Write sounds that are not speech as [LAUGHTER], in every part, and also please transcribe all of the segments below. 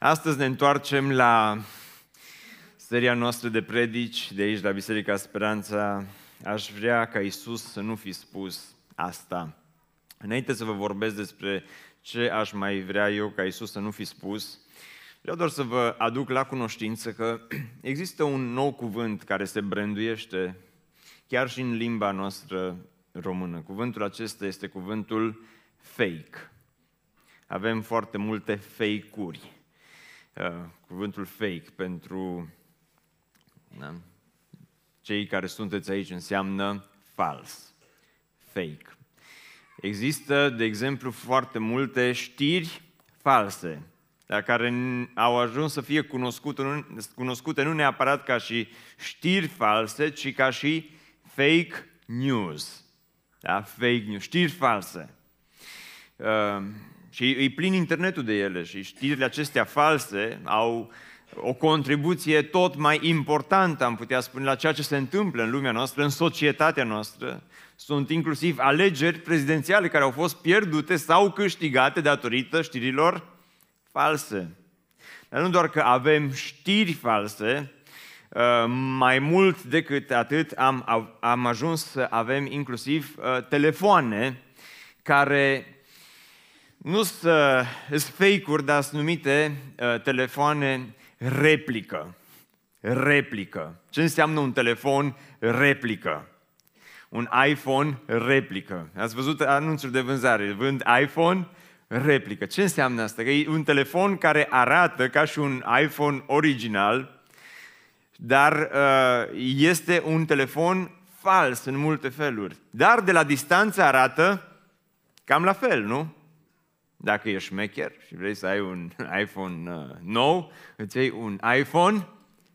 Astăzi ne întoarcem la seria noastră de predici de aici la Biserica Speranța. Aș vrea ca Isus să nu fi spus asta. Înainte să vă vorbesc despre ce aș mai vrea eu ca Isus să nu fi spus, vreau doar să vă aduc la cunoștință că [CLEARS THROAT] există un nou cuvânt care se branduiește chiar și în limba noastră română. Cuvântul acesta este cuvântul fake. Avem foarte multe fake-uri. Uh, cuvântul fake pentru da, cei care sunteți aici înseamnă fals, fake. Există, de exemplu, foarte multe știri false, dar care au ajuns să fie cunoscute nu, cunoscute nu neapărat ca și știri false, ci ca și fake news. Da? Fake news, știri false. Uh, și îi plin internetul de ele și știrile acestea false au o contribuție tot mai importantă, am putea spune, la ceea ce se întâmplă în lumea noastră, în societatea noastră. Sunt inclusiv alegeri prezidențiale care au fost pierdute sau câștigate datorită știrilor false. Dar nu doar că avem știri false, uh, mai mult decât atât am, am ajuns să avem inclusiv uh, telefoane care nu sunt fake-uri, dar sunt numite uh, telefoane replică. Replică. Ce înseamnă un telefon replică? Un iPhone replică. Ați văzut anunțuri de vânzare. Vând iPhone replică. Ce înseamnă asta? Că e un telefon care arată ca și un iPhone original, dar uh, este un telefon fals în multe feluri. Dar de la distanță arată cam la fel, nu? Dacă ești șmecher și vrei să ai un [LAUGHS] iPhone uh, nou, îți iei un iPhone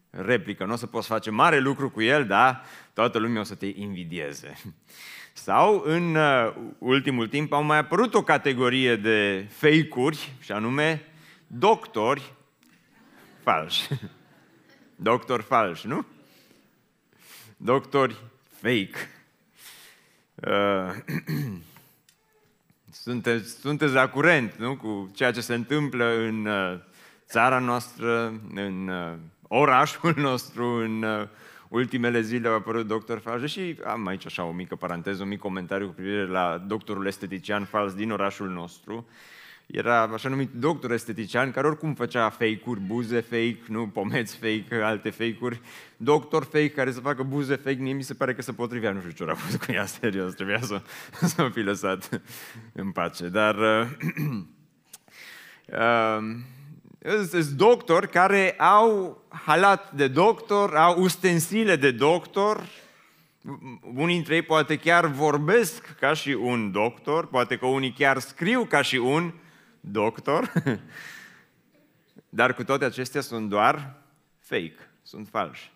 replică. Nu o să poți face mare lucru cu el, dar toată lumea o să te invidieze. [LAUGHS] Sau în uh, ultimul timp au mai apărut o categorie de fake-uri, și anume doctori falși. [LAUGHS] Doctor falși, nu? Doctori fake. Uh, [CLEARS THROAT] sunteți, sunteți la curent nu? cu ceea ce se întâmplă în uh, țara noastră, în uh, orașul [LAUGHS] nostru, în uh, ultimele zile au apărut doctor fals și am aici așa o mică paranteză, un mic comentariu cu privire la doctorul estetician fals din orașul nostru era așa numit doctor estetician, care oricum făcea fake-uri, buze fake, nu, pomeți fake, alte fake-uri. Doctor fake care să facă buze fake, mie mi se pare că se potrivea, nu știu ce a fost cu ea, serios, trebuia să, să o fi lăsat în pace. Dar uh, uh, sunt doctori care au halat de doctor, au ustensile de doctor, unii dintre ei poate chiar vorbesc ca și un doctor, poate că unii chiar scriu ca și un doctor, [LAUGHS] dar cu toate acestea sunt doar fake, sunt falși.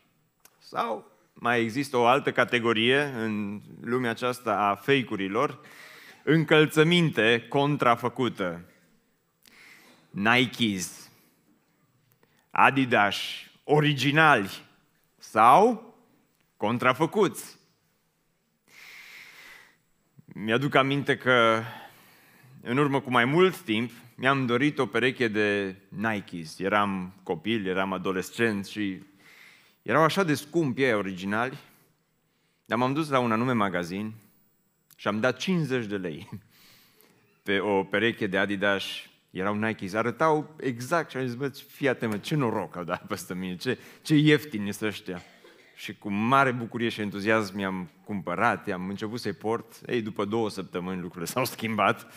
Sau mai există o altă categorie în lumea aceasta a fake-urilor, încălțăminte contrafăcută. Nikes, Adidas, originali sau contrafăcuți. Mi-aduc aminte că în urmă cu mai mult timp, mi-am dorit o pereche de Nikes. Eram copil, eram adolescent și erau așa de scumpi ei originali, dar m-am dus la un anume magazin și am dat 50 de lei [LAUGHS] pe o pereche de Adidas. Erau Nikes, arătau exact și am zis, bă, fii atent, ce noroc au dat peste mine, ce, ce ieftini sunt ăștia. Și cu mare bucurie și entuziasm mi-am cumpărat, am început să-i port. Ei, după două săptămâni lucrurile s-au schimbat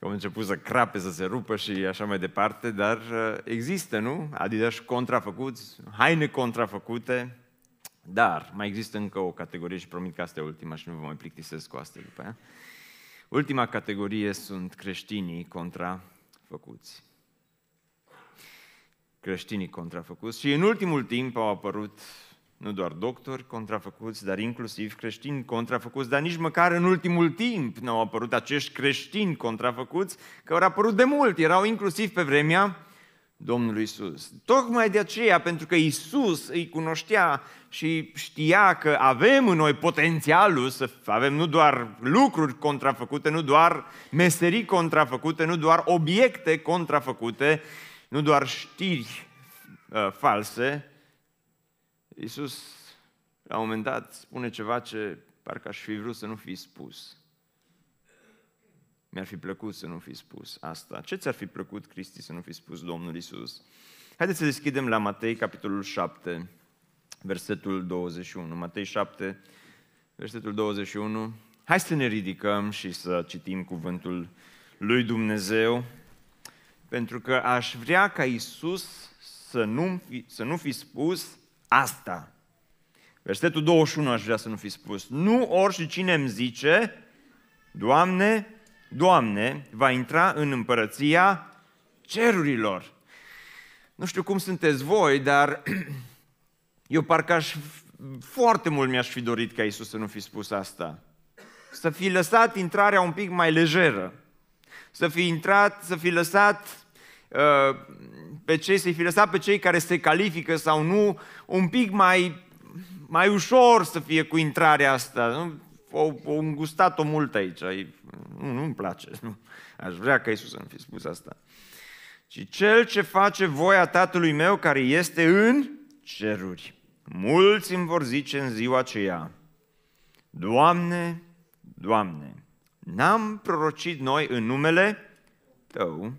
au început să crape, să se rupă și așa mai departe, dar uh, există, nu? Adidas contrafăcuți, haine contrafăcute, dar mai există încă o categorie și promit că asta e ultima și nu vă mai plictisesc cu asta după aia. Ultima categorie sunt creștinii contrafăcuți. Creștinii contrafăcuți. Și în ultimul timp au apărut nu doar doctori contrafăcuți, dar inclusiv creștini contrafăcuți, dar nici măcar în ultimul timp nu au apărut acești creștini contrafăcuți, că au apărut de mult, erau inclusiv pe vremea Domnului Isus. Tocmai de aceea, pentru că Isus îi cunoștea și știa că avem în noi potențialul să avem nu doar lucruri contrafăcute, nu doar meserii contrafăcute, nu doar obiecte contrafăcute, nu doar știri uh, false. Iisus, la un moment dat, spune ceva ce parcă aș fi vrut să nu fi spus. Mi-ar fi plăcut să nu fi spus asta. Ce ți-ar fi plăcut, Cristi, să nu fi spus Domnul Isus? Haideți să deschidem la Matei, capitolul 7, versetul 21. Matei 7, versetul 21. Hai să ne ridicăm și să citim cuvântul lui Dumnezeu, pentru că aș vrea ca Isus să nu fi, să nu fi spus asta. Versetul 21 aș vrea să nu fi spus. Nu orice cine îmi zice, Doamne, Doamne, va intra în împărăția cerurilor. Nu știu cum sunteți voi, dar [CLEARS THROAT] eu parcă aș, foarte mult mi-aș fi dorit ca Isus să nu fi spus asta. Să fi lăsat intrarea un pic mai lejeră. Să fi intrat, să fi lăsat uh, pe cei, să fi lăsat pe cei care se califică sau nu, un pic mai, mai ușor să fie cu intrarea asta. Nu? O, o îngustat-o mult aici. Nu, nu-mi place. Nu. Aș vrea ca Isus să nu fi spus asta. Ci cel ce face voia Tatălui meu care este în ceruri. Mulți îmi vor zice în ziua aceea, Doamne, Doamne, n-am prorocit noi în numele Tău,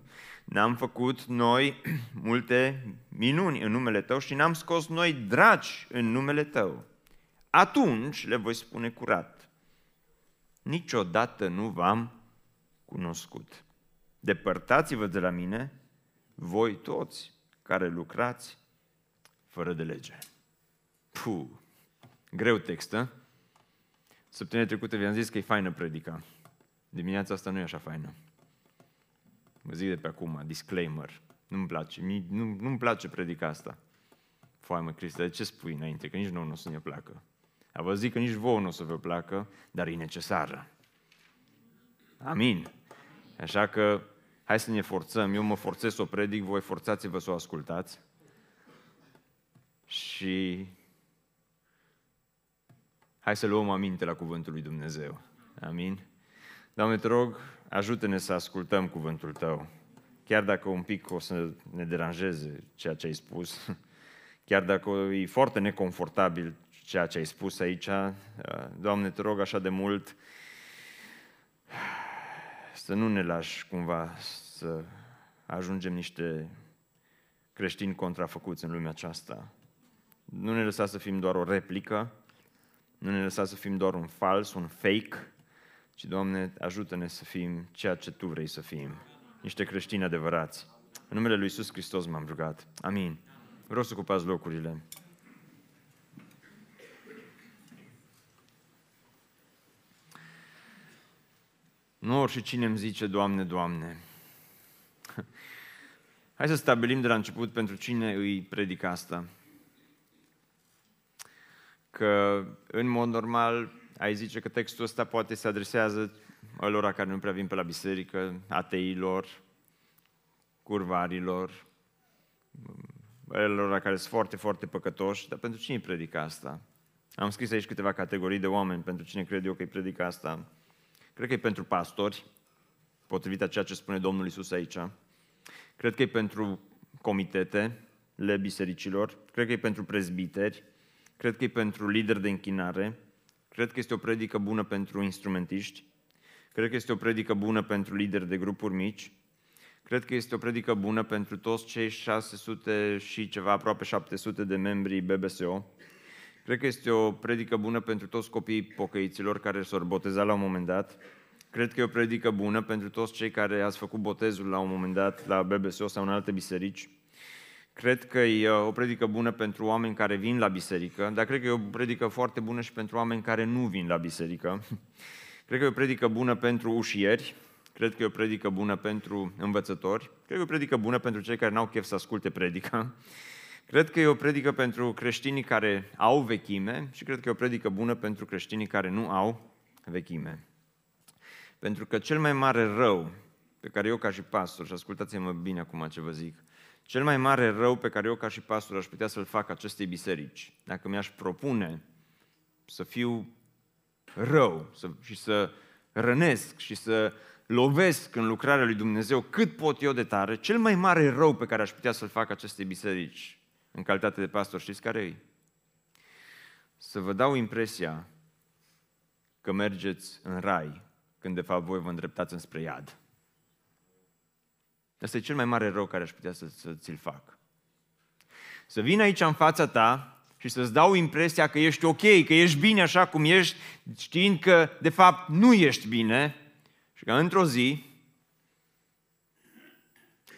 n-am făcut noi [CLEARS THROAT] multe minuni în numele Tău și n-am scos noi dragi în numele Tău. Atunci le voi spune curat, niciodată nu v-am cunoscut. Depărtați-vă de la mine, voi toți care lucrați fără de lege. Puh, greu text, a? Săptămâna trecută vi-am zis că e faină predica. Dimineața asta nu e așa faină. Vă zic de pe acum, disclaimer. Nu-mi place, nu, nu-mi place predica asta. Foai mă, Cristi, de ce spui înainte? Că nici nouă nu o să ne placă. A vă zic că nici vouă nu o să vă placă, dar e necesară. Amin. Așa că hai să ne forțăm. Eu mă forțez să o predic, voi forțați-vă să o ascultați. Și hai să luăm aminte la cuvântul lui Dumnezeu. Amin. Doamne, te rog, ajută-ne să ascultăm cuvântul Tău. Chiar dacă un pic o să ne deranjeze ceea ce ai spus, [LAUGHS] chiar dacă e foarte neconfortabil ceea ce ai spus aici, Doamne, te rog așa de mult să nu ne lași cumva să ajungem niște creștini contrafăcuți în lumea aceasta. Nu ne lăsa să fim doar o replică, nu ne lăsa să fim doar un fals, un fake, ci, Doamne, ajută-ne să fim ceea ce Tu vrei să fim, niște creștini adevărați. În numele Lui Iisus Hristos m-am rugat. Amin. Vreau să ocupați locurile. Nu orice cine îmi zice, Doamne, Doamne. [LAUGHS] Hai să stabilim de la început pentru cine îi predic asta. Că, în mod normal, ai zice că textul ăsta poate se adresează alora care nu prea vin pe la biserică, ateilor, curvarilor, alora care sunt foarte, foarte păcătoși, dar pentru cine îi predică asta? Am scris aici câteva categorii de oameni pentru cine cred eu că îi predică asta. Cred că e pentru pastori, potrivit a ceea ce spune Domnul Isus aici. Cred că e pentru comitetele bisericilor, cred că e pentru prezbiteri, cred că e pentru lideri de închinare, cred că este o predică bună pentru instrumentiști, cred că este o predică bună pentru lideri de grupuri mici, cred că este o predică bună pentru toți cei 600 și ceva, aproape 700 de membri BBSO, Cred că este o predică bună pentru toți copiii pocăiților care s-au botezat la un moment dat. Cred că e o predică bună pentru toți cei care ați făcut botezul la un moment dat la BBSO sau în alte biserici. Cred că e o predică bună pentru oameni care vin la biserică, dar cred că e o predică foarte bună și pentru oameni care nu vin la biserică. [LAUGHS] Cred că e o predică bună pentru ușieri, cred că e o predică bună pentru învățători, cred că e o predică bună pentru cei care n-au chef să asculte predica. [LAUGHS] Cred că e o predică pentru creștinii care au vechime și cred că e o predică bună pentru creștinii care nu au vechime. Pentru că cel mai mare rău pe care eu ca și pastor, și ascultați-mă bine acum ce vă zic, cel mai mare rău pe care eu ca și pastor aș putea să-l fac acestei biserici, dacă mi-aș propune să fiu rău să, și să rănesc și să lovesc în lucrarea lui Dumnezeu cât pot eu de tare, cel mai mare rău pe care aș putea să-l fac acestei biserici în calitate de pastor, știți care e? Să vă dau impresia că mergeți în rai, când de fapt voi vă îndreptați înspre iad. Asta e cel mai mare rău care aș putea să, să ți-l fac. Să vin aici în fața ta și să-ți dau impresia că ești ok, că ești bine așa cum ești, știind că de fapt nu ești bine și că într-o zi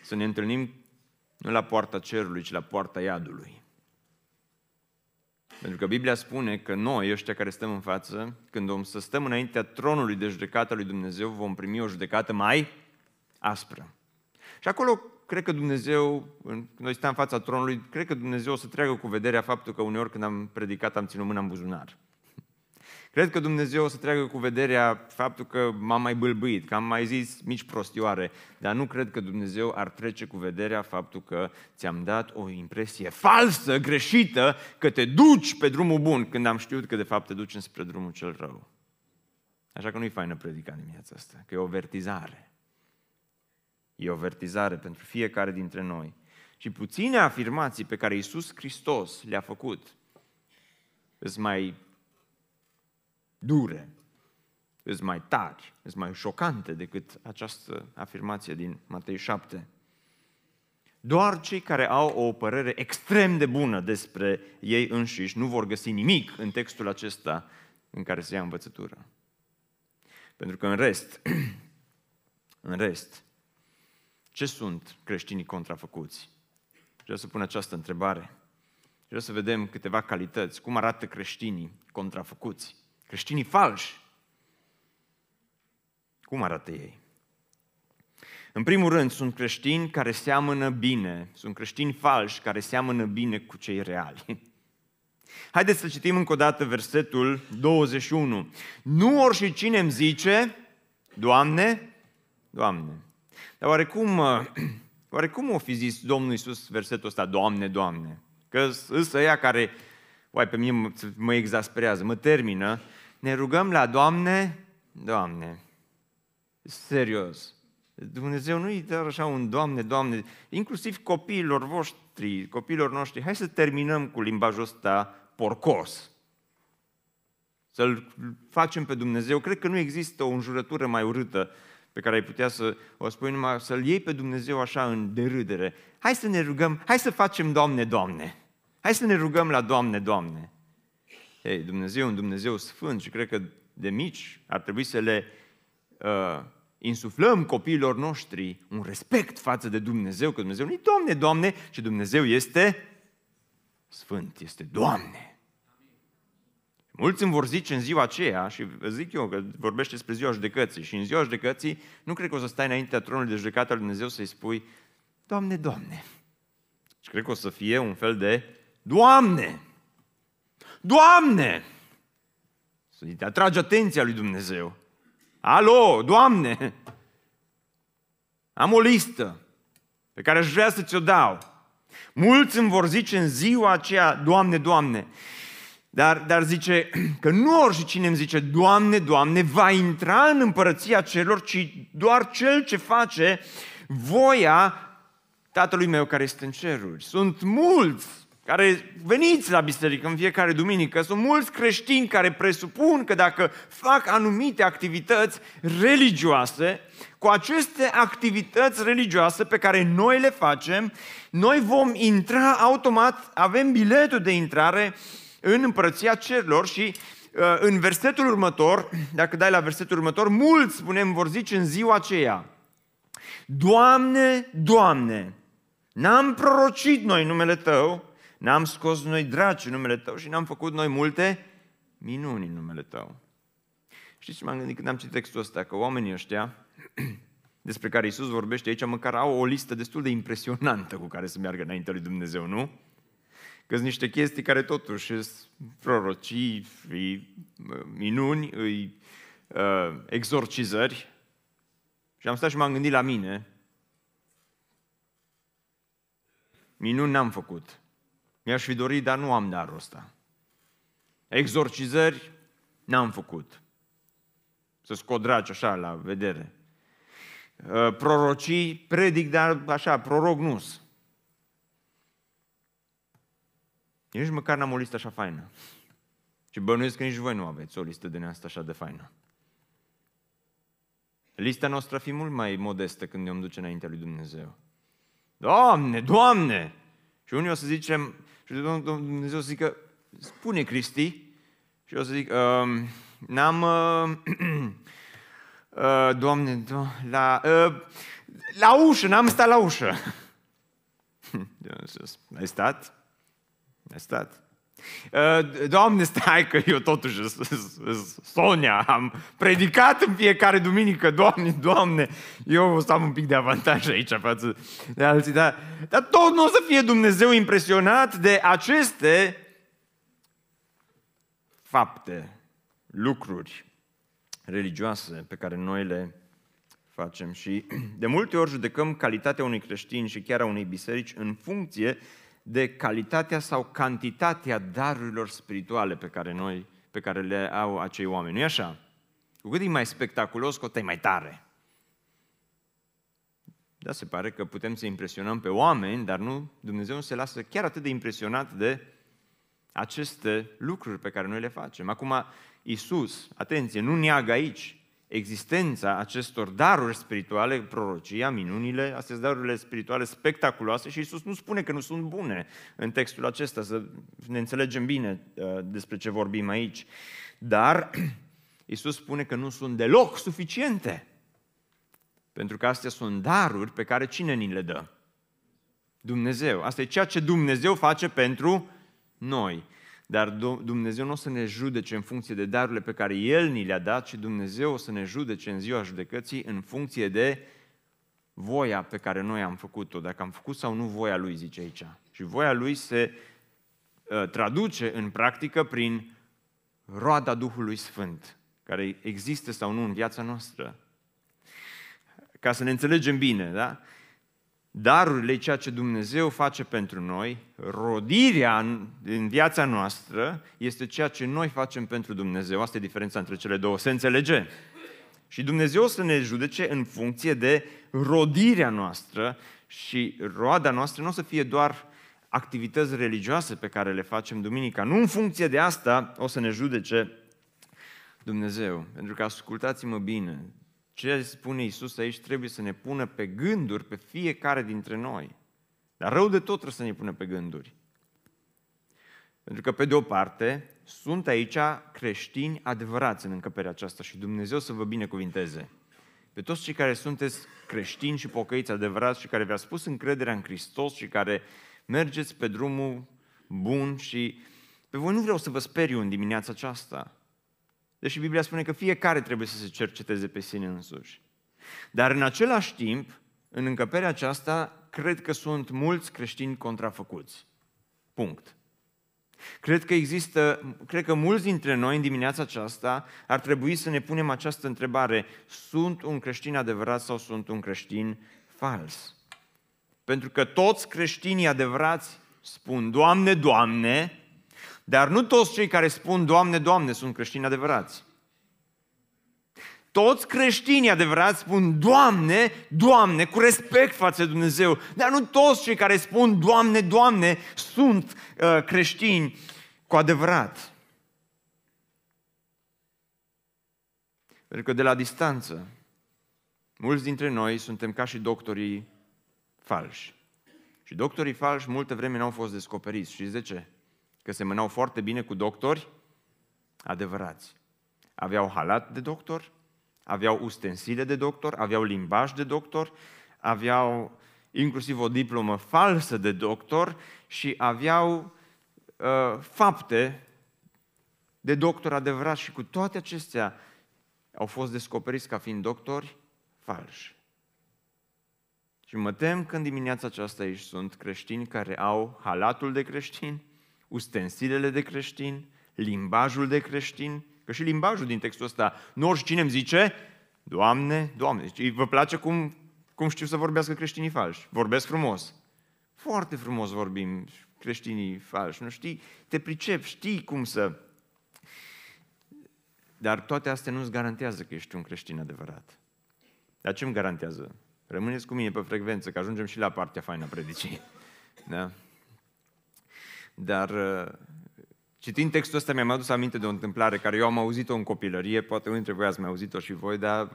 să ne întâlnim nu la poarta cerului, ci la poarta iadului. Pentru că Biblia spune că noi, ăștia care stăm în față, când om să stăm înaintea tronului de judecată lui Dumnezeu, vom primi o judecată mai aspră. Și acolo cred că Dumnezeu, noi stăm în fața tronului, cred că Dumnezeu o să treacă cu vederea faptul că uneori când am predicat am ținut mâna în buzunar. [LAUGHS] Cred că Dumnezeu o să treacă cu vederea faptul că m-am mai bâlbâit, că am mai zis mici prostioare, dar nu cred că Dumnezeu ar trece cu vederea faptul că ți-am dat o impresie falsă, greșită, că te duci pe drumul bun, când am știut că de fapt te duci înspre drumul cel rău. Așa că nu-i faină predica dimineața asta, că e o vertizare. E o vertizare pentru fiecare dintre noi. Și puține afirmații pe care Iisus Hristos le-a făcut sunt mai dure, sunt mai tari, sunt mai șocante decât această afirmație din Matei 7. Doar cei care au o părere extrem de bună despre ei înșiși nu vor găsi nimic în textul acesta în care se ia învățătura. Pentru că în rest, [CLEARS THROAT] în rest, ce sunt creștinii contrafăcuți? Vreau să pun această întrebare. Vreau să vedem câteva calități. Cum arată creștinii contrafăcuți? Creștinii falși. Cum arată ei? În primul rând, sunt creștini care seamănă bine, sunt creștini falși care seamănă bine cu cei reali. [LAUGHS] Haideți să citim încă o dată versetul 21. Nu orice cine îmi zice, Doamne, Doamne. Dar oarecum, [CLEARS THROAT] oarecum o fi zis Domnul Iisus versetul ăsta, Doamne, Doamne? Că sunt ăia care, uai, pe mine mă exasperează, mă termină, ne rugăm la Doamne, Doamne. Serios. Dumnezeu nu-i doar așa un Doamne, Doamne, inclusiv copiilor voștri, copiilor noștri. Hai să terminăm cu limbajul ăsta porcos. Să-L facem pe Dumnezeu. Cred că nu există o înjurătură mai urâtă pe care ai putea să o spui numai să-L iei pe Dumnezeu așa în derâdere. Hai să ne rugăm, hai să facem Doamne, Doamne. Hai să ne rugăm la Doamne, Doamne. Ei, Dumnezeu e un Dumnezeu sfânt și cred că de mici ar trebui să le uh, insuflăm copiilor noștri un respect față de Dumnezeu, că Dumnezeu nu e Doamne, Doamne, ci Dumnezeu este Sfânt, este Doamne. Mulți îmi vor zice în ziua aceea, și zic eu că vorbește despre ziua judecății, și în ziua judecății nu cred că o să stai înaintea tronului de judecată al Dumnezeu să-i spui, Doamne, Doamne. Și cred că o să fie un fel de, Doamne, Doamne! Să te atrage atenția lui Dumnezeu. Alo, Doamne! Am o listă pe care aș vrea să ți-o dau. Mulți îmi vor zice în ziua aceea, Doamne, Doamne, dar, dar zice că nu oricine îmi zice, Doamne, Doamne, va intra în împărăția celor, ci doar cel ce face voia Tatălui meu care este în ceruri. Sunt mulți care veniți la biserică în fiecare duminică, sunt mulți creștini care presupun că dacă fac anumite activități religioase, cu aceste activități religioase pe care noi le facem, noi vom intra automat, avem biletul de intrare în împărăția cerilor și uh, în versetul următor, dacă dai la versetul următor, mulți, spunem, vor zice în ziua aceea, Doamne, Doamne, n-am prorocit noi numele Tău, N-am scos noi draci în numele Tău și n-am făcut noi multe minuni în numele Tău. Știți ce m-am gândit când am citit textul ăsta? Că oamenii ăștia [CLEARS THROAT] despre care Isus vorbește aici, măcar au o listă destul de impresionantă cu care să meargă înainte lui Dumnezeu, nu? Că sunt niște chestii care totuși sunt prorocii, îi minuni, îi uh, exorcizări. Și am stat și m-am gândit la mine. Minuni n-am făcut. Mi-aș fi dorit, dar nu am darul ăsta. Exorcizări n-am făcut. Să scot draci așa la vedere. uh, prorocii, predic, dar așa, proroc nu Nici măcar n-am o listă așa faină. Și bănuiesc că nici voi nu aveți o listă din asta așa de faină. Lista noastră ar fi mult mai modestă când ne-om duce înaintea lui Dumnezeu. Doamne, Doamne! Și unii o să zicem, și Dumnezeu o să zică, spune Cristi, și o să zic, uh, n-am, uh, [CLEARS THROAT] uh, Doamne, do- la, uh, la ușă, n-am stat la ușă. [LAUGHS] Ai stat? Ai stat? Uh, Doamne, stai că eu totuși, Sonia, am predicat în fiecare duminică, Doamne, Doamne, eu o să am un pic de avantaj aici față de alții, dar, dar tot nu o să fie Dumnezeu impresionat de aceste fapte, lucruri religioase pe care noi le facem. Și de multe ori judecăm calitatea unui creștin și chiar a unei biserici în funcție de calitatea sau cantitatea darurilor spirituale pe care noi, pe care le au acei oameni. Nu-i așa? Cu cât e mai spectaculos, cu atât e mai tare. Da, se pare că putem să impresionăm pe oameni, dar nu, Dumnezeu nu se lasă chiar atât de impresionat de aceste lucruri pe care noi le facem. Acum, Isus, atenție, nu neagă aici existența acestor daruri spirituale, prorocia, minunile, astea sunt darurile spirituale spectaculoase și Isus nu spune că nu sunt bune în textul acesta, să ne înțelegem bine uh, despre ce vorbim aici. Dar [CLEARS THROAT] Isus spune că nu sunt deloc suficiente. Pentru că astea sunt daruri pe care cine ni le dă? Dumnezeu. Asta e ceea ce Dumnezeu face pentru noi. Dar Dumnezeu nu o să ne judece în funcție de darurile pe care El ni le-a dat, ci Dumnezeu o să ne judece în ziua judecății în funcție de voia pe care noi am făcut-o, dacă am făcut sau nu voia Lui, zice aici. Și voia Lui se uh, traduce în practică prin roada Duhului Sfânt, care există sau nu în viața noastră. Ca să ne înțelegem bine, da? Darurile, ceea ce Dumnezeu face pentru noi, rodirea în, în viața noastră este ceea ce noi facem pentru Dumnezeu. Asta e diferența între cele două. Se înțelege? Și Dumnezeu o să ne judece în funcție de rodirea noastră și roada noastră nu o să fie doar activități religioase pe care le facem duminica. Nu în funcție de asta o să ne judece Dumnezeu. Pentru că ascultați-mă bine, ce spune Isus aici trebuie să ne pună pe gânduri pe fiecare dintre noi. Dar rău de tot trebuie să ne pună pe gânduri. Pentru că, pe de o parte, sunt aici creștini adevărați în încăperea aceasta și Dumnezeu să vă binecuvinteze. Pe toți cei care sunteți creștini și pocăiți adevărați și care vi-ați spus încrederea în Hristos și care mergeți pe drumul bun și pe voi nu vreau să vă speriu în dimineața aceasta. Deși Biblia spune că fiecare trebuie să se cerceteze pe sine însuși. Dar în același timp, în încăperea aceasta, cred că sunt mulți creștini contrafăcuți. Punct. Cred că există, cred că mulți dintre noi în dimineața aceasta ar trebui să ne punem această întrebare. Sunt un creștin adevărat sau sunt un creștin fals? Pentru că toți creștinii adevărați spun, Doamne, Doamne, dar nu toți cei care spun Doamne, Doamne sunt creștini adevărați. Toți creștinii adevărați spun Doamne, Doamne, cu respect față de Dumnezeu. Dar nu toți cei care spun Doamne, Doamne sunt uh, creștini cu adevărat. Pentru că de la distanță, mulți dintre noi suntem ca și doctorii falși. Și doctorii falși multe vreme n-au fost descoperiți. Și de ce? Că semănau foarte bine cu doctori adevărați. Aveau halat de doctor, aveau ustensile de doctor, aveau limbaj de doctor, aveau inclusiv o diplomă falsă de doctor și aveau uh, fapte de doctor adevărat și cu toate acestea au fost descoperiți ca fiind doctori falși. Și mă tem că în dimineața aceasta aici sunt creștini care au halatul de creștini, ustensilele de creștin, limbajul de creștin, că și limbajul din textul ăsta, nu oricine îmi zice, Doamne, Doamne, deci vă place cum, cum știu să vorbească creștinii falși? Vorbesc frumos. Foarte frumos vorbim creștinii falși, nu știi? Te pricep, știi cum să... Dar toate astea nu-ți garantează că ești un creștin adevărat. Dar ce îmi garantează? Rămâneți cu mine pe frecvență, că ajungem și la partea faină a predicii. Da? Dar uh, citind textul ăsta mi-am adus aminte de o întâmplare care eu am auzit-o în copilărie, poate unii dintre voi ați mai auzit-o și voi, dar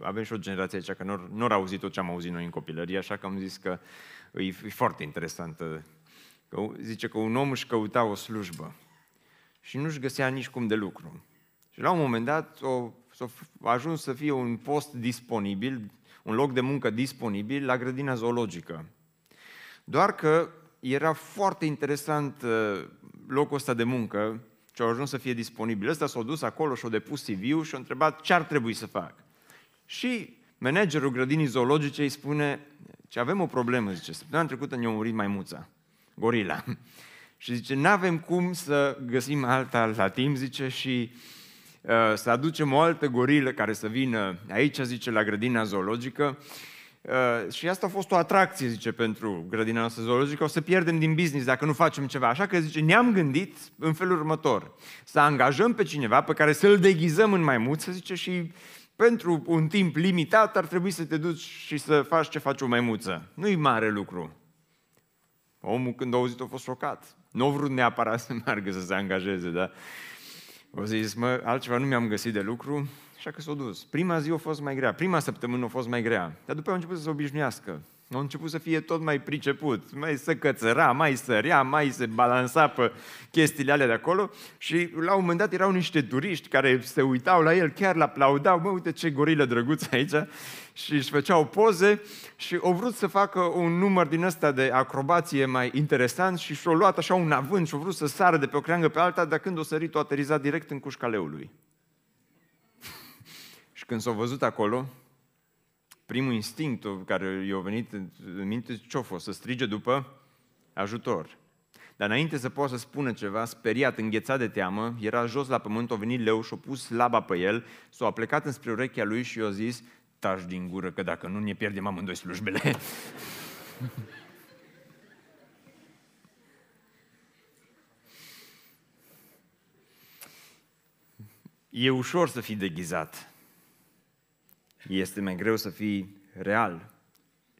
avem și o generație aici care nu, nu au auzit-o ce am auzit noi în copilărie, așa că am zis că e, e foarte interesantă. Că, zice că un om își căuta o slujbă și nu-și găsea nici cum de lucru. Și la un moment dat o, a ajuns să fie un post disponibil, un loc de muncă disponibil la grădina zoologică. Doar că era foarte interesant uh, locul ăsta de muncă ce au ajuns să fie disponibil. Ăsta s-a dus acolo și-a depus CV-ul și a întrebat ce ar trebui să fac. Și managerul grădinii zoologice îi spune ce avem o problemă, zice, săptămâna trecută ne-a murit maimuța, gorila. [LAUGHS] și zice, nu avem cum să găsim alta la timp, zice, și uh, să aducem o altă gorilă care să vină aici, zice, la grădina zoologică. Uh, și asta a fost o atracție, zice, pentru grădina noastră zoologică. O să pierdem din business dacă nu facem ceva. Așa că, zice, ne-am gândit în felul următor. Să angajăm pe cineva pe care să-l deghizăm în maimuță, zice, și pentru un timp limitat ar trebui să te duci și să faci ce face o maimuță. Nu-i mare lucru. Omul când a auzit a fost șocat. Nu a vrut neapărat să meargă să se angajeze, da? O zis, mă, altceva nu mi-am găsit de lucru, așa că s-a dus. Prima zi a fost mai grea, prima săptămână a fost mai grea, dar după a început să se obișnuiască. A început să fie tot mai priceput, mai să cățăra, mai sărea, mai se balansa pe chestiile alea de acolo și la un moment dat erau niște turiști care se uitau la el, chiar l-aplaudau, mă, uite ce gorilă drăguț aici și își făceau poze și au vrut să facă un număr din ăsta de acrobație mai interesant și și-au luat așa un avânt și au vrut să sară de pe o creangă pe alta, dar când o sărit, o aterizat direct în cușca leului. Și când s-au văzut acolo, primul instinct care i-a venit în minte, ce-a fost? Să strige după ajutor. Dar înainte să poată să spună ceva, speriat, înghețat de teamă, era jos la pământ, a venit leu și-a pus laba pe el, s-a plecat înspre urechea lui și i-a zis, taci din gură, că dacă nu ne pierdem amândoi slujbele. [LAUGHS] e ușor să fii deghizat. Este mai greu să fii real.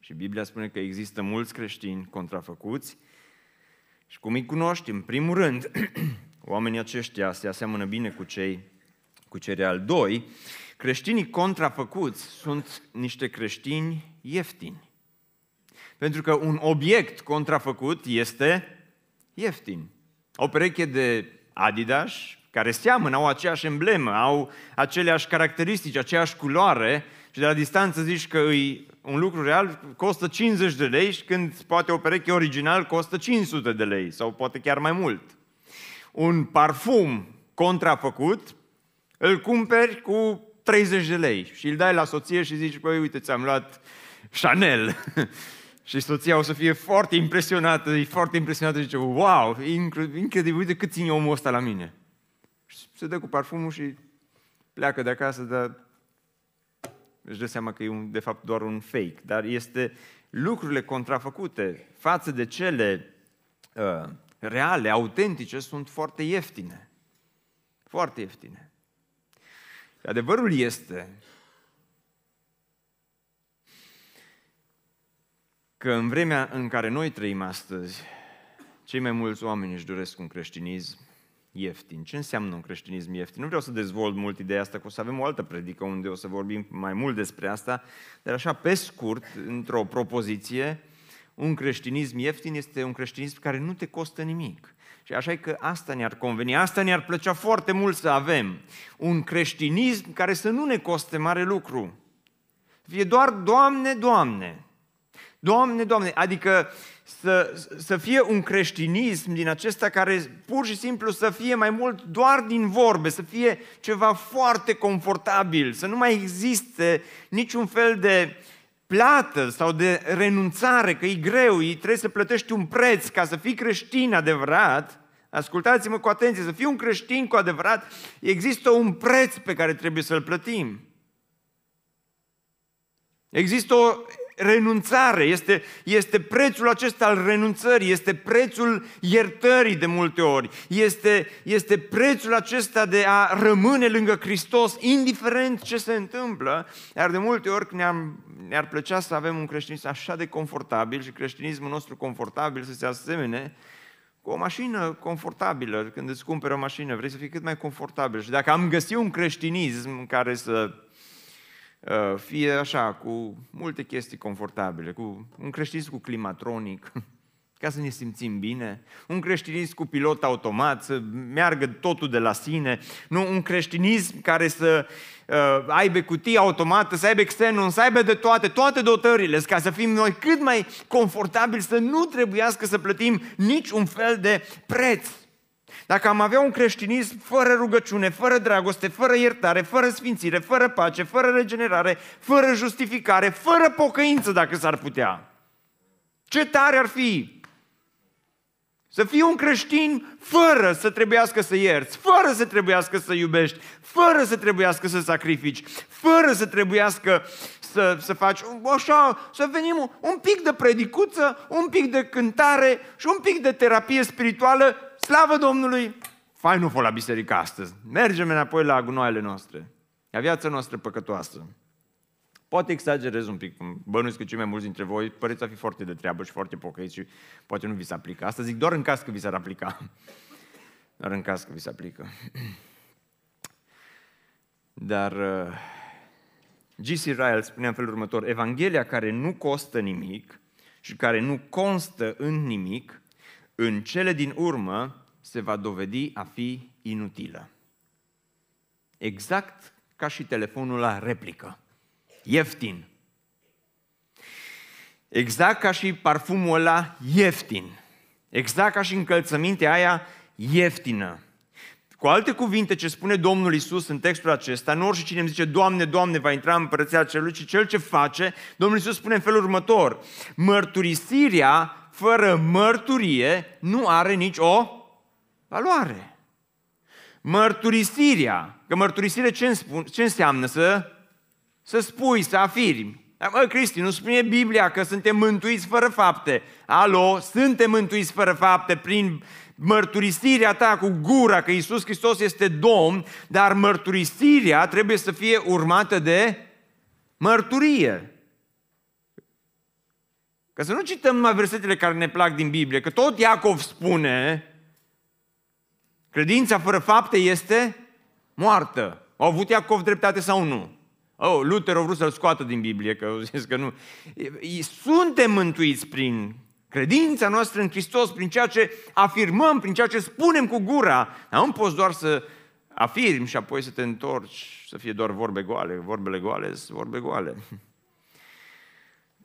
Și Biblia spune că există mulți creștini contrafăcuți și cum îi cunoști, în primul rând, [CLEARS THROAT] oamenii aceștia se aseamănă bine cu cei, cu cei real. Doi, creștinii contrafăcuți sunt niște creștini ieftini. Pentru că un obiect contrafăcut este ieftin. O pereche de Adidas, care seamănă, au aceeași emblemă, au aceleași caracteristici, aceeași culoare și de la distanță zici că îi, un lucru real costă 50 de lei și când poate o pereche original costă 500 de lei sau poate chiar mai mult. Un parfum contrafăcut îl cumperi cu 30 de lei și îl dai la soție și zici, păi uite, ți-am luat Chanel. [LAUGHS] și soția o să fie foarte impresionată, e foarte impresionată, zice, wow, incredibil, uite cât ține omul ăsta la mine. Și se dă cu parfumul și pleacă de acasă, dar își dă seama că e un, de fapt doar un fake, dar este lucrurile contrafăcute față de cele uh, reale, autentice, sunt foarte ieftine. Foarte ieftine. Adevărul este că în vremea în care noi trăim astăzi, cei mai mulți oameni își doresc un creștinism ieftin. Ce înseamnă un creștinism ieftin? Nu vreau să dezvolt mult ideea asta, că o să avem o altă predică unde o să vorbim mai mult despre asta, dar așa, pe scurt, într-o propoziție, un creștinism ieftin este un creștinism care nu te costă nimic. Și așa e că asta ne-ar conveni, asta ne-ar plăcea foarte mult să avem. Un creștinism care să nu ne coste mare lucru. Fie doar Doamne, Doamne. Doamne, Doamne. Adică să, să fie un creștinism din acesta care pur și simplu să fie mai mult doar din vorbe, să fie ceva foarte confortabil, să nu mai existe niciun fel de plată sau de renunțare, că e greu, e, trebuie să plătești un preț ca să fii creștin adevărat, ascultați-mă cu atenție, să fii un creștin cu adevărat, există un preț pe care trebuie să-l plătim. Există o renunțare, este, este prețul acesta al renunțării, este prețul iertării de multe ori, este, este prețul acesta de a rămâne lângă Hristos, indiferent ce se întâmplă, iar de multe ori ne-ar, ne-ar plăcea să avem un creștinism așa de confortabil și creștinismul nostru confortabil să se asemene cu o mașină confortabilă. Când îți cumperi o mașină, vrei să fii cât mai confortabil. Și dacă am găsit un creștinism în care să uh, fie așa, cu multe chestii confortabile, cu un creștinism cu climatronic, [LAUGHS] ca să ne simțim bine, un creștinism cu pilot automat, să meargă totul de la sine, nu un creștinism care să uh, aibă cutie automată, să aibă externul, să aibă de toate, toate dotările, ca să fim noi cât mai confortabili, să nu trebuiască să plătim nici un fel de preț. Dacă am avea un creștinism fără rugăciune, fără dragoste, fără iertare, fără sfințire, fără pace, fără regenerare, fără justificare, fără pocăință, dacă s-ar putea, ce tare ar fi! Să fii un creștin fără să trebuiască să ierți, fără să trebuiască să iubești, fără să trebuiască să sacrifici, fără să trebuiască să, să faci așa, să venim un pic de predicuță, un pic de cântare și un pic de terapie spirituală. Slavă Domnului! Fain nu la biserică astăzi. Mergem înapoi la gunoaiele noastre, la viața noastră păcătoasă. Poate exagerez un pic, bănuiesc că cei mai mulți dintre voi păreți a fi foarte de treabă și foarte pocăiți și poate nu vi se aplică. Asta zic doar în caz că vi s-ar aplica. Doar în caz că vi se aplică. Dar uh, G.C. Ryle spunea în felul următor, Evanghelia care nu costă nimic și care nu constă în nimic, în cele din urmă se va dovedi a fi inutilă. Exact ca și telefonul la replică ieftin. Exact ca și parfumul ăla ieftin. Exact ca și încălțămintea aia ieftină. Cu alte cuvinte, ce spune Domnul Isus în textul acesta, nu orice cine îmi zice, Doamne, Doamne, va intra în împărăția celui, ci cel ce face, Domnul Isus spune în felul următor, mărturisirea fără mărturie nu are nici o valoare. Mărturisirea, că mărturisire ce, ce înseamnă? Să să spui, să afirmi. Dar mă, Cristi, nu spune Biblia că suntem mântuiți fără fapte. Alo, suntem mântuiți fără fapte prin mărturisirea ta cu gura că Isus Hristos este Domn, dar mărturisirea trebuie să fie urmată de mărturie. Ca să nu cităm numai versetele care ne plac din Biblie, că tot Iacov spune, credința fără fapte este moartă. Au avut Iacov dreptate sau nu? Oh, Luther a vrut să-l scoată din Biblie, că au zis că nu. Suntem mântuiți prin credința noastră în Hristos, prin ceea ce afirmăm, prin ceea ce spunem cu gura. Dar nu poți doar să afirmi și apoi să te întorci, să fie doar vorbe goale. Vorbele goale sunt vorbe goale.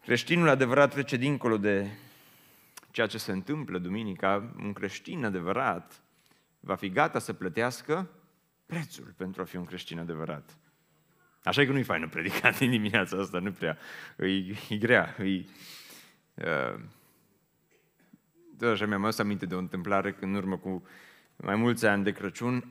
Creștinul adevărat trece dincolo de ceea ce se întâmplă duminica. Un creștin adevărat va fi gata să plătească prețul pentru a fi un creștin adevărat. Așa că nu-i faină predicat în dimineața asta, nu prea. E, e grea. E, uh, tot așa mi-am adus aminte de o întâmplare când în urmă cu mai mulți ani de Crăciun,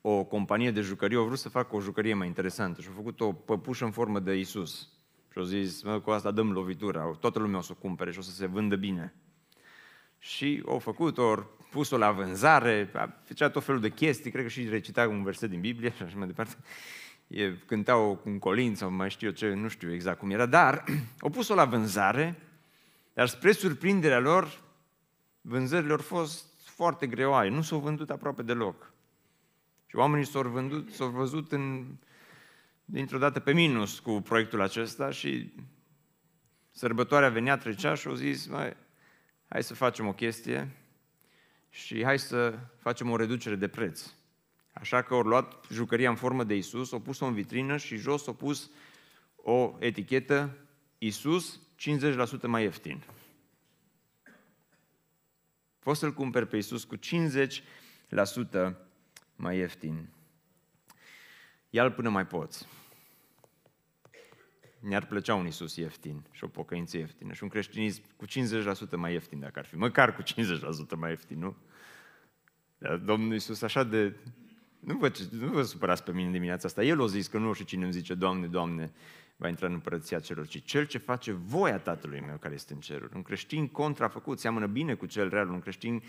o companie de jucării a vrut să facă o jucărie mai interesantă și a făcut o păpușă în formă de Isus. Și au zis, mă, cu asta dăm lovitura, toată lumea o să o cumpere și o să se vândă bine. Și au făcut, au pus-o la vânzare, făcea tot felul de chestii, cred că și recita un verset din Biblie [LAUGHS] și așa mai departe e, cântau cu un colin sau mai știu eu ce, nu știu exact cum era, dar [CLEARS THROAT] au pus-o la vânzare, dar spre surprinderea lor, vânzările au fost foarte greoaie, nu s-au vândut aproape deloc. Și oamenii s-au, vândut, s-au văzut în, dintr-o dată pe minus cu proiectul acesta și sărbătoarea venea, trecea și au zis, mai, hai să facem o chestie și hai să facem o reducere de preț. Așa că au luat jucăria în formă de Isus, au pus-o în vitrină și jos au pus o etichetă Isus 50% mai ieftin. Poți să-L cumperi pe Isus cu 50% mai ieftin. Ia-L până mai poți. Ne-ar plăcea un Isus ieftin și o pocăință ieftină și un creștinism cu 50% mai ieftin dacă ar fi. Măcar cu 50% mai ieftin, nu? Dar Domnul Isus așa de nu vă, nu vă supărați pe mine dimineața asta. El a zis că nu știu cine îmi zice, Doamne, Doamne, va intra în împărăția celor, ci cel ce face voia Tatălui meu care este în ceruri. Un creștin contrafăcut seamănă bine cu cel real, un creștin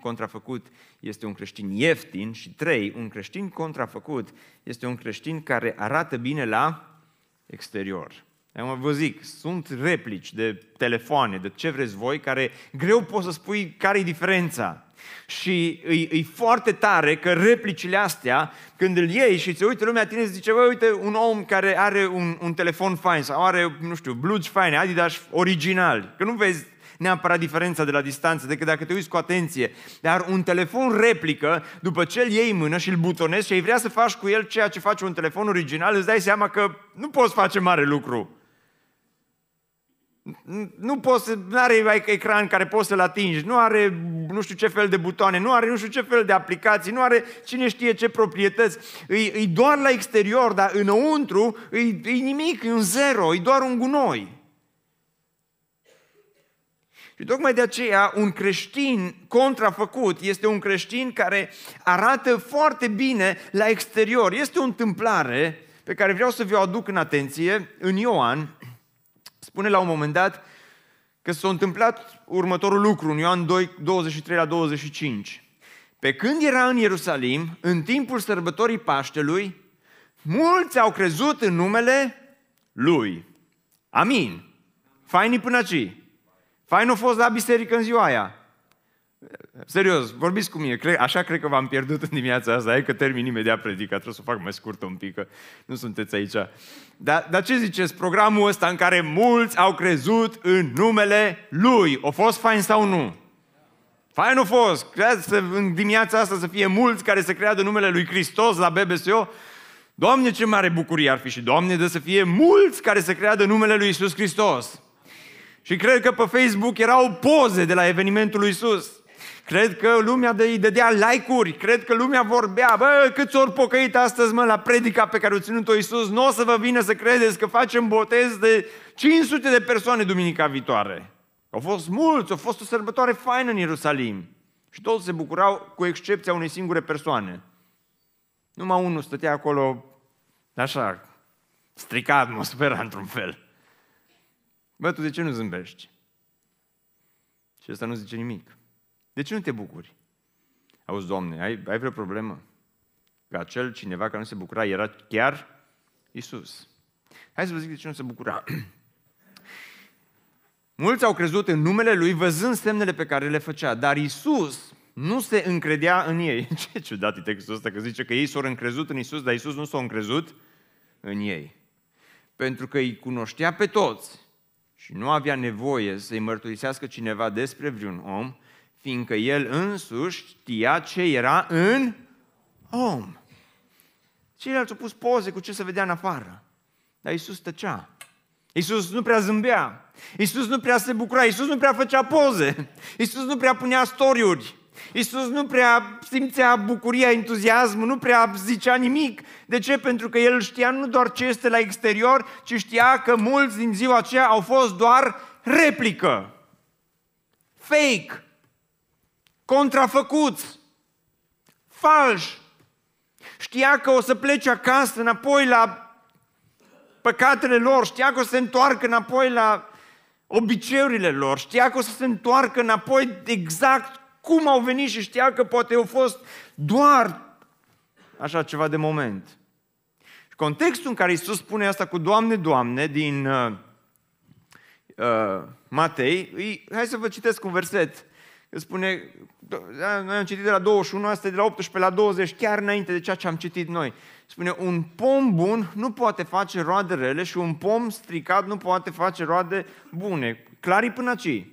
contrafăcut este un creștin ieftin și trei, un creștin contrafăcut este un creștin care arată bine la exterior. Am vă zic, sunt replici de telefoane, de ce vreți voi, care greu poți să spui care e diferența. Și e, e foarte tare că replicile astea, când îl iei și se uită lumea tine, zice, bă, uite, un om care are un, un telefon fain sau are, nu știu, blugi faine, Adidas original, că nu vezi neapărat diferența de la distanță, decât dacă te uiți cu atenție. Dar un telefon replică, după ce îl iei în mână și îl butonezi și ai vrea să faci cu el ceea ce face un telefon original, îți dai seama că nu poți face mare lucru. Nu poți, nu are ecran care poți să-l atingi, nu are nu știu ce fel de butoane, nu are nu știu ce fel de aplicații, nu are cine știe ce proprietăți. E, e doar la exterior, dar înăuntru e, e nimic, e un zero, e doar un gunoi. Și tocmai de aceea un creștin contrafăcut este un creștin care arată foarte bine la exterior. Este o întâmplare pe care vreau să vi-o aduc în atenție în Ioan, Spune la un moment dat că s-a întâmplat următorul lucru, în Ioan 2, 23 la 25. Pe când era în Ierusalim, în timpul sărbătorii Paștelui, mulți au crezut în numele Lui. Amin. Faini până aici. Fain a fost la biserică în ziua aia. Serios, vorbiți cu mine. Cred, așa cred că v-am pierdut în dimineața asta. E că termin imediat predica, trebuie să o fac mai scurtă un pic, că nu sunteți aici. Dar, dar ce ziceți? Programul ăsta în care mulți au crezut în numele Lui. O fost fain sau nu? Fain a fost. Credeți în dimineața asta să fie mulți care să creadă numele Lui Hristos la BBSO? Doamne, ce mare bucurie ar fi și Doamne de să fie mulți care să creadă numele Lui Isus Hristos. Și cred că pe Facebook erau poze de la evenimentul lui Isus. Cred că lumea de, îi dădea like-uri, cred că lumea vorbea, bă, câți ori pocăit astăzi, mă, la predica pe care o ținut-o Iisus, nu o să vă vină să credeți că facem botez de 500 de persoane duminica viitoare. Au fost mulți, a fost o sărbătoare faină în Ierusalim. Și toți se bucurau, cu excepția unei singure persoane. Numai unul stătea acolo, așa, stricat atmosfera într-un fel. Bă, tu de ce nu zâmbești? Și ăsta nu zice nimic. De ce nu te bucuri? Auzi, Doamne, ai, ai vreo problemă? Că acel cineva care nu se bucura era chiar Isus. Hai să vă zic de ce nu se bucura. [CLEARS THROAT] Mulți au crezut în numele Lui văzând semnele pe care le făcea, dar Isus nu se încredea în ei. [LAUGHS] Ce ciudat e textul ăsta că zice că ei s-au încrezut în Isus, dar Isus nu s-a încrezut în ei. Pentru că îi cunoștea pe toți și nu avea nevoie să-i mărturisească cineva despre vreun om, fiindcă el însuși știa ce era în om. Ceilalți au pus poze cu ce se vedea în afară. Dar Isus tăcea. Isus nu prea zâmbea. Isus nu prea se bucura. Isus nu prea făcea poze. Isus nu prea punea storiuri. Isus nu prea simțea bucuria, entuziasmul, nu prea zicea nimic. De ce? Pentru că el știa nu doar ce este la exterior, ci știa că mulți din ziua aceea au fost doar replică. Fake contrafăcuți, falși. Știa că o să plece acasă înapoi la păcatele lor, știa că o să se întoarcă înapoi la obiceiurile lor, știa că o să se întoarcă înapoi exact cum au venit și știa că poate au fost doar așa ceva de moment. Contextul în care Isus spune asta cu Doamne, Doamne, din uh, uh, Matei, îi, hai să vă citesc un verset spune, da, noi am citit de la 21, asta e de la 18 la 20, chiar înainte de ceea ce am citit noi. Spune, un pom bun nu poate face roade rele și un pom stricat nu poate face roade bune. Clari până aici.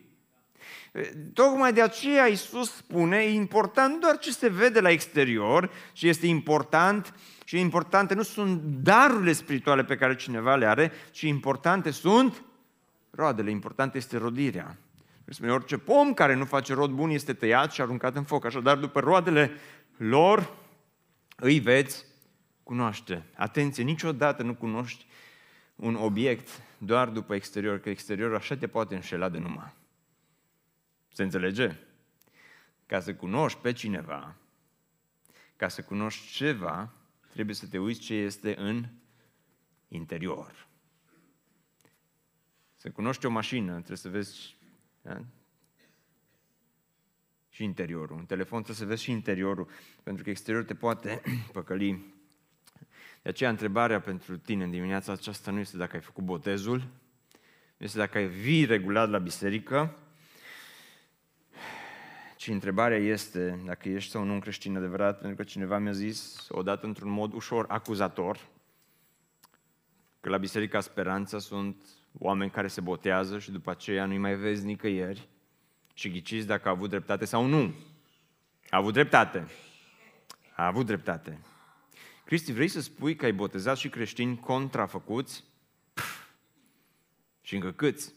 Tocmai de aceea Iisus spune, e important nu doar ce se vede la exterior, ci este important și importante nu sunt darurile spirituale pe care cineva le are, ci importante sunt roadele, importante este rodirea. Spune, orice pom care nu face rod bun este tăiat și aruncat în foc. Așadar, după roadele lor, îi veți cunoaște. Atenție, niciodată nu cunoști un obiect doar după exterior, că exteriorul așa te poate înșela de numai. Se înțelege? Ca să cunoști pe cineva, ca să cunoști ceva, trebuie să te uiți ce este în interior. Să cunoști o mașină, trebuie să vezi da? și interiorul. Un telefon trebuie să vezi și interiorul, pentru că exteriorul te poate [CLEARS THROAT] păcăli. De aceea, întrebarea pentru tine în dimineața aceasta nu este dacă ai făcut botezul, nu este dacă ai vii regulat la biserică, ci întrebarea este dacă ești sau nu un creștin adevărat, pentru că cineva mi-a zis odată într-un mod ușor acuzator că la Biserica Speranța sunt oameni care se botează și după aceea nu-i mai vezi nicăieri și ghiciți dacă a avut dreptate sau nu. A avut dreptate. A avut dreptate. Cristi, vrei să spui că ai botezat și creștini contrafăcuți? Pff. Și încă câți?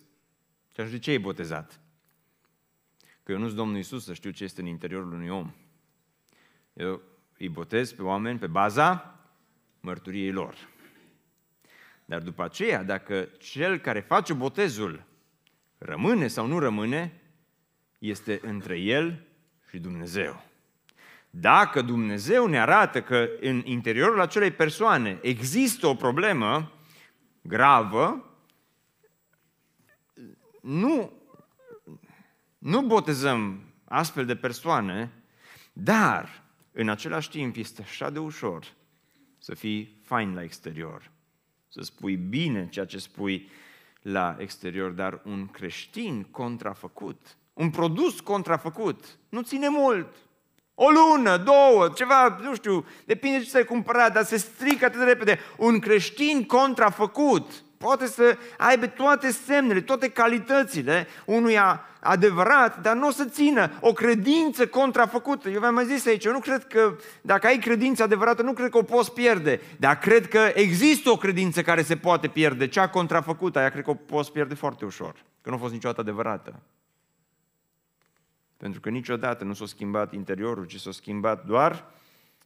Și atunci de ce ai botezat? Că eu nu sunt Domnul Isus să știu ce este în interiorul unui om. Eu îi botez pe oameni pe baza mărturiei lor. Dar după aceea, dacă cel care face botezul rămâne sau nu rămâne, este între el și Dumnezeu. Dacă Dumnezeu ne arată că în interiorul acelei persoane există o problemă gravă, nu, nu botezăm astfel de persoane, dar în același timp este așa de ușor să fii fain la exterior, să spui bine ceea ce spui la exterior, dar un creștin contrafăcut, un produs contrafăcut, nu ține mult. O lună, două, ceva, nu știu, depinde ce ți-ai cumpărat, dar se strică atât de repede. Un creștin contrafăcut poate să aibă toate semnele, toate calitățile unuia adevărat, dar nu o să țină o credință contrafăcută. Eu v-am mai zis aici, eu nu cred că dacă ai credință adevărată, nu cred că o poți pierde, dar cred că există o credință care se poate pierde, cea contrafăcută, aia cred că o poți pierde foarte ușor, că nu a fost niciodată adevărată. Pentru că niciodată nu s-a schimbat interiorul, ci s-a schimbat doar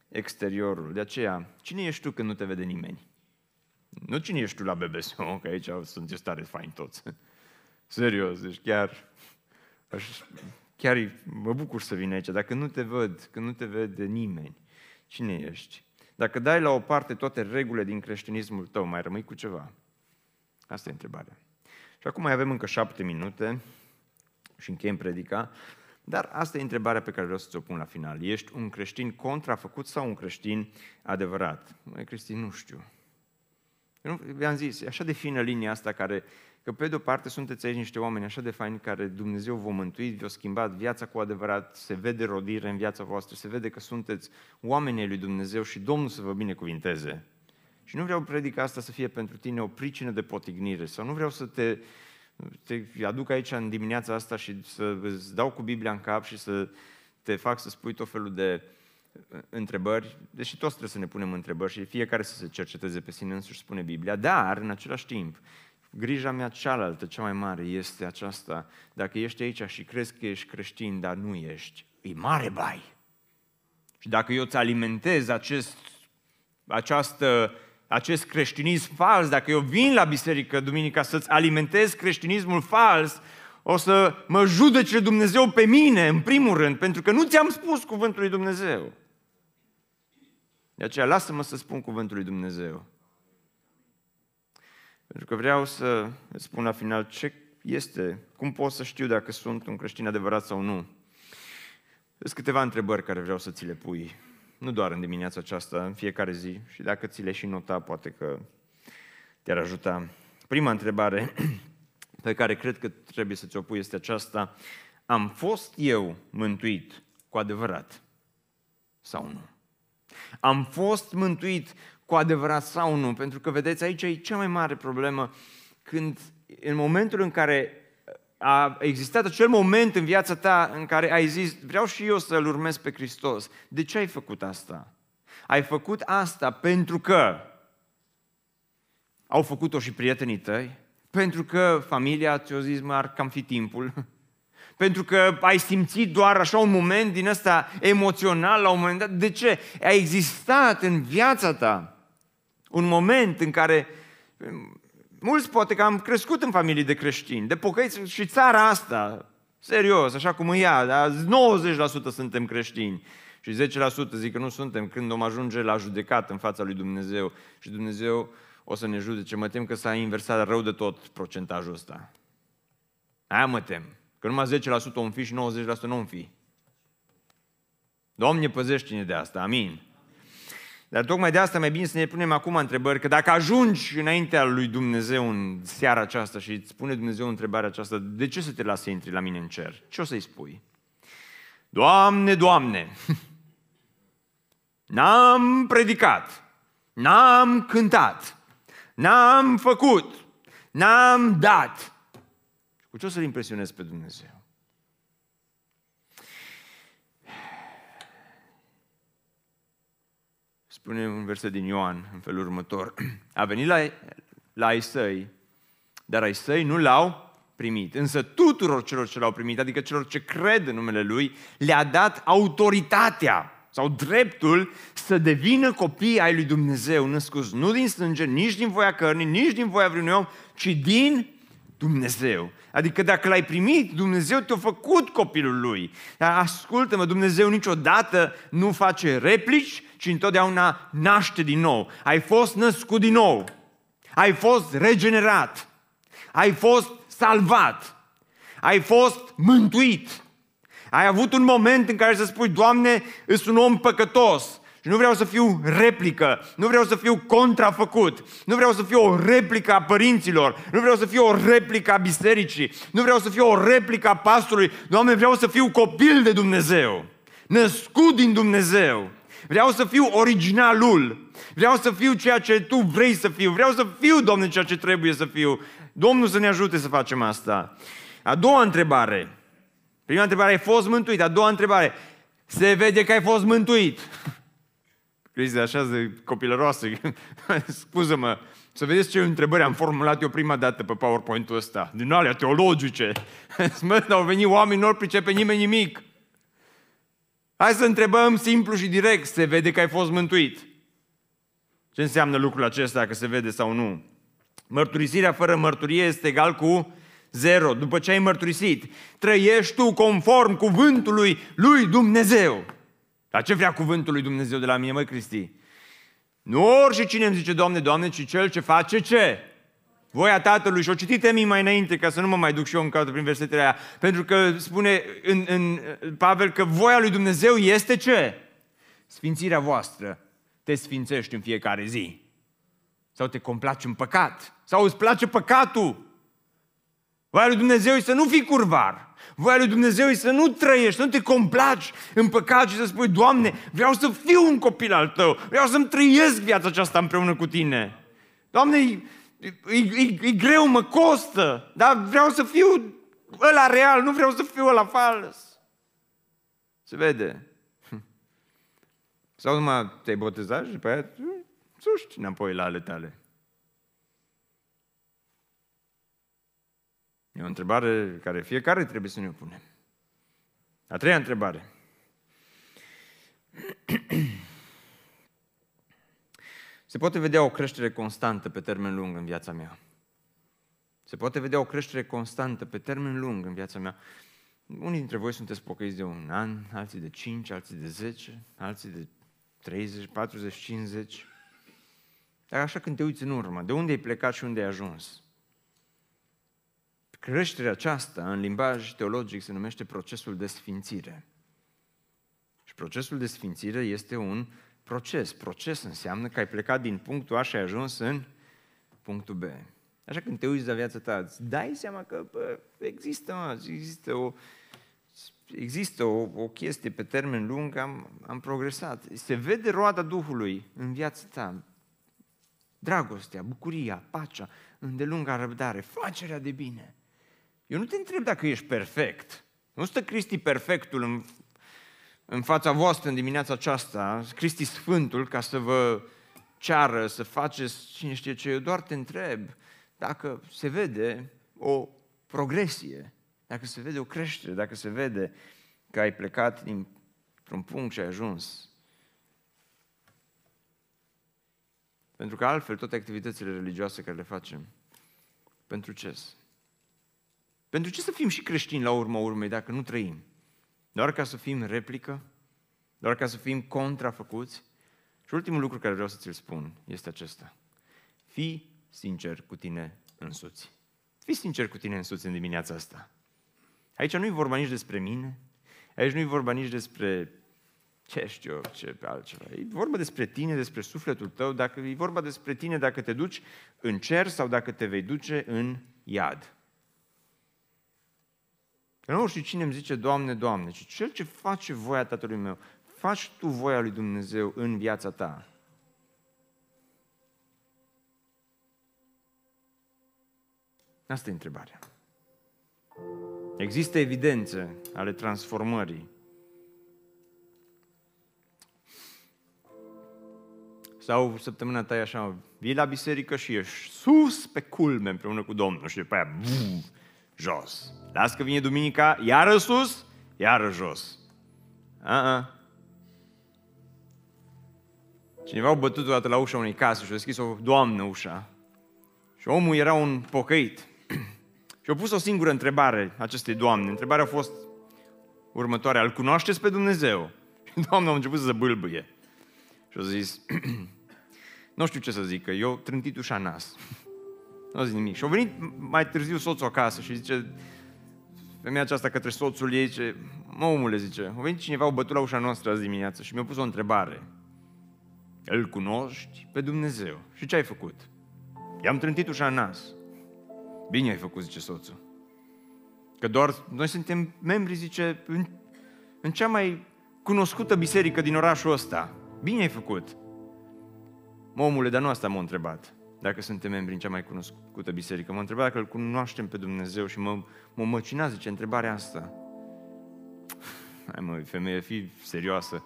exteriorul. De aceea, cine ești tu când nu te vede nimeni? Nu cine ești tu la BBC, că [LAUGHS] aici sunt stare fain toți. [LAUGHS] Serios, deci chiar, aș, chiar mă bucur să vin aici. Dacă nu te văd, când nu te vede nimeni, cine ești? Dacă dai la o parte toate regulile din creștinismul tău, mai rămâi cu ceva? Asta e întrebarea. Și acum mai avem încă șapte minute și încheiem predica. Dar asta e întrebarea pe care vreau să ți-o pun la final. Ești un creștin contrafăcut sau un creștin adevărat? Mai creștin, nu știu. Eu vi-am zis, e așa de fină linia asta care, că pe de-o parte sunteți aici niște oameni așa de faini care Dumnezeu vă mântui, vi-a schimbat viața cu adevărat, se vede rodire în viața voastră, se vede că sunteți oamenii lui Dumnezeu și Domnul să vă binecuvinteze. Și nu vreau predica asta să fie pentru tine o pricină de potignire sau nu vreau să te te aduc aici în dimineața asta și să îți dau cu Biblia în cap și să te fac să spui tot felul de uh, întrebări, deși toți trebuie să ne punem întrebări și fiecare să se cerceteze pe sine însuși, spune Biblia, dar, în același timp, grija mea cealaltă, cea mai mare, este aceasta. Dacă ești aici și crezi că ești creștin, dar nu ești, e mare bai. Și dacă eu îți alimentez acest, această acest creștinism fals, dacă eu vin la biserică duminica să-ți alimentez creștinismul fals, o să mă judece Dumnezeu pe mine, în primul rând, pentru că nu ți-am spus cuvântul lui Dumnezeu. De aceea, lasă-mă să spun cuvântul lui Dumnezeu. Pentru că vreau să îți spun la final ce este, cum pot să știu dacă sunt un creștin adevărat sau nu. Sunt câteva întrebări care vreau să ți le pui nu doar în dimineața aceasta, în fiecare zi. Și dacă ți le și nota, poate că te-ar ajuta. Prima întrebare [CLEARS THROAT] pe care cred că trebuie să ți-o pui este aceasta. Am fost eu mântuit cu adevărat sau nu? Am fost mântuit cu adevărat sau nu? Pentru că, vedeți, aici e cea mai mare problemă când, în momentul în care a existat acel moment în viața ta în care ai zis, vreau și eu să-L urmez pe Hristos. De ce ai făcut asta? Ai făcut asta pentru că au făcut-o și prietenii tăi? Pentru că familia ți-a zis, mă, ar cam fi timpul? [LAUGHS] Pentru că ai simțit doar așa un moment din ăsta emoțional la un moment dat? De ce? A existat în viața ta un moment în care Mulți poate că am crescut în familii de creștini, de pocăiți și țara asta, serios, așa cum e ea, dar 90% suntem creștini. Și 10% zic că nu suntem când om ajunge la judecat în fața lui Dumnezeu și Dumnezeu o să ne judece. Mă tem că s-a inversat rău de tot procentajul ăsta. Aia mă tem. Că numai 10% om fi și 90% nu om fi. Doamne, păzește-ne de asta. Amin. Dar tocmai de asta mai bine să ne punem acum întrebări, că dacă ajungi înaintea lui Dumnezeu în seara aceasta și îți spune Dumnezeu întrebarea aceasta, de ce să te lase să intri la mine în cer? Ce o să-i spui? Doamne, Doamne, [LAUGHS] n-am predicat, n-am cântat, n-am făcut, n-am dat. Cu ce o să-L impresionez pe Dumnezeu? Spune un verset din Ioan în felul următor. [CLEARS THROAT] A venit la, la ai săi, dar ai săi nu l-au primit. Însă tuturor celor ce l-au primit, adică celor ce cred în numele Lui, le-a dat autoritatea sau dreptul să devină copii ai lui Dumnezeu, născuți nu din sânge, nici din voia cărnii, nici din voia vreunui om, ci din Dumnezeu. Adică dacă l-ai primit, Dumnezeu te-a făcut copilul lui. Dar ascultă-mă, Dumnezeu niciodată nu face replici, ci întotdeauna naște din nou. Ai fost născut din nou. Ai fost regenerat. Ai fost salvat. Ai fost mântuit. Ai avut un moment în care să spui, Doamne, sunt un om păcătos, și nu vreau să fiu replică, nu vreau să fiu contrafăcut, nu vreau să fiu o replică a părinților, nu vreau să fiu o replică a bisericii, nu vreau să fiu o replică a pastorului. Doamne, vreau să fiu copil de Dumnezeu, născut din Dumnezeu. Vreau să fiu originalul. Vreau să fiu ceea ce Tu vrei să fiu. Vreau să fiu, Doamne, ceea ce trebuie să fiu. Domnul să ne ajute să facem asta. A doua întrebare. Prima întrebare, ai fost mântuit. A doua întrebare, se vede că ai fost mântuit. Cristi așa de copilăroasă. [LAUGHS] Scuză-mă, să vedeți ce întrebări am formulat eu prima dată pe PowerPoint-ul ăsta. Din alea teologice. [LAUGHS] Mă, au venit oameni, nu pricepe nimeni nimic. Hai să întrebăm simplu și direct, se vede că ai fost mântuit. Ce înseamnă lucrul acesta, dacă se vede sau nu? Mărturisirea fără mărturie este egal cu zero. După ce ai mărturisit, trăiești tu conform cuvântului lui Dumnezeu. Dar ce vrea cuvântul lui Dumnezeu de la mine, măi Cristi? Nu orice cine îmi zice, Doamne, Doamne, ci cel ce face ce? Voia Tatălui. Și o citit Emi mai înainte, ca să nu mă mai duc și eu în caută prin versetele aia. Pentru că spune în, în Pavel că voia lui Dumnezeu este ce? Sfințirea voastră te sfințești în fiecare zi. Sau te complaci în păcat. Sau îți place păcatul. Voia lui Dumnezeu e să nu fii curvar. Voia lui Dumnezeu e să nu trăiești, să nu te complaci în păcat și să spui, Doamne, vreau să fiu un copil al Tău, vreau să-mi trăiesc viața aceasta împreună cu Tine. Doamne, e, e, e, e greu, mă costă, dar vreau să fiu ăla real, nu vreau să fiu ăla fals. Se vede. Sau numai te-ai botezat și după aia suști înapoi la ale tale. E o întrebare care fiecare trebuie să ne o punem. A treia întrebare. [CLEARS THROAT] Se poate vedea o creștere constantă pe termen lung în viața mea. Se poate vedea o creștere constantă pe termen lung în viața mea. Unii dintre voi sunteți pocăiți de un an, alții de 5, alții de 10, alții de 30, 40, 50. Dar așa când te uiți în urmă, de unde ai plecat și unde ai ajuns? Creșterea aceasta, în limbaj teologic, se numește procesul de sfințire. Și procesul de sfințire este un proces. Proces înseamnă că ai plecat din punctul A și ai ajuns în punctul B. Așa când te uiți la viața ta, îți dai seama că bă, există, mă, există o, există o, o chestie pe termen lung, am, am progresat. Se vede roada Duhului în viața ta. Dragostea, bucuria, pacea, îndelunga răbdare, facerea de bine. Eu nu te întreb dacă ești perfect. Nu stă Cristi perfectul în, în fața voastră în dimineața aceasta, Cristi Sfântul, ca să vă ceară să faceți cine știe ce. Eu doar te întreb dacă se vede o progresie, dacă se vede o creștere, dacă se vede că ai plecat dintr-un punct și ai ajuns. Pentru că altfel toate activitățile religioase care le facem, pentru ce? Pentru ce să fim și creștini la urma urmei dacă nu trăim? Doar ca să fim replică? doar ca să fim contrafăcuți. Și ultimul lucru care vreau să ți-l spun este acesta. Fii sincer cu tine însuți. Fii sincer cu tine însuți în dimineața asta. Aici nu e vorba nici despre mine, aici nu e vorba nici despre ce știu eu, ce altceva. E vorba despre tine, despre sufletul tău, dacă e vorba despre tine dacă te duci în cer sau dacă te vei duce în iad. Că nu știu cine îmi zice, Doamne, Doamne, ci cel ce face voia Tatălui meu, faci tu voia lui Dumnezeu în viața ta. Asta e întrebarea. Există evidențe ale transformării. Sau săptămâna ta e așa, vii la biserică și ești sus pe culme împreună cu Domnul și după aia buu, jos. Las că vine duminica, iară sus, iară jos. Uh-uh. Cineva a bătut o dată la ușa unei case și a deschis o doamnă ușa. Și omul era un pocăit. [CLEARS THROAT] și a pus o singură întrebare acestei doamne. Întrebarea a fost următoarea. Îl cunoașteți pe Dumnezeu? [LAUGHS] Și doamna a început să se bâlbâie. Și a zis, [CLEARS THROAT] nu știu ce să zică, eu trântit ușa nas. Nu a zis nimic. Și a venit mai târziu soțul acasă și zice, femeia aceasta către soțul ei, zice, mă omule, zice, a venit cineva, o bătut la ușa noastră azi dimineață și mi-a pus o întrebare. Îl cunoști pe Dumnezeu. Și ce ai făcut? I-am trântit ușa în nas. Bine ai făcut, zice soțul. Că doar noi suntem membri, zice, în, în cea mai cunoscută biserică din orașul ăsta. Bine ai făcut. Mă, omule, dar nu asta m-a întrebat. Dacă suntem membri în cea mai cunoscută biserică. M-a întrebat dacă îl cunoaștem pe Dumnezeu și mă, mă măcina, zice, întrebarea asta. Hai mă, femeie, fii serioasă.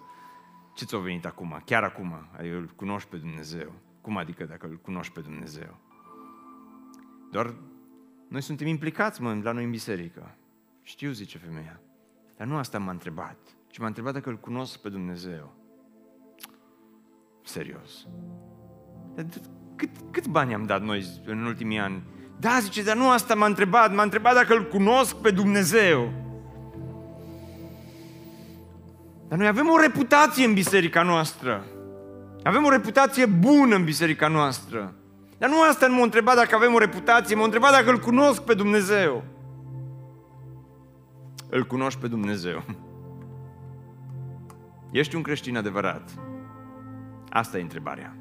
Ce ți-a venit acum? Chiar acum? Adică îl cunoști pe Dumnezeu. Cum adică dacă îl cunoști pe Dumnezeu? Doar noi suntem implicați, mă, la noi în biserică. Știu, zice femeia. Dar nu asta m-a întrebat, ci m-a întrebat dacă îl cunosc pe Dumnezeu. Serios. Cât, cât bani am dat noi în ultimii ani? Da, zice, dar nu asta m-a întrebat, m-a întrebat dacă îl cunosc pe Dumnezeu. Dar noi avem o reputație în biserica noastră. Avem o reputație bună în biserica noastră. Dar nu asta nu m-a întrebat dacă avem o reputație, m-a întrebat dacă îl cunosc pe Dumnezeu. Îl cunoști pe Dumnezeu. Ești un creștin adevărat? Asta e întrebarea.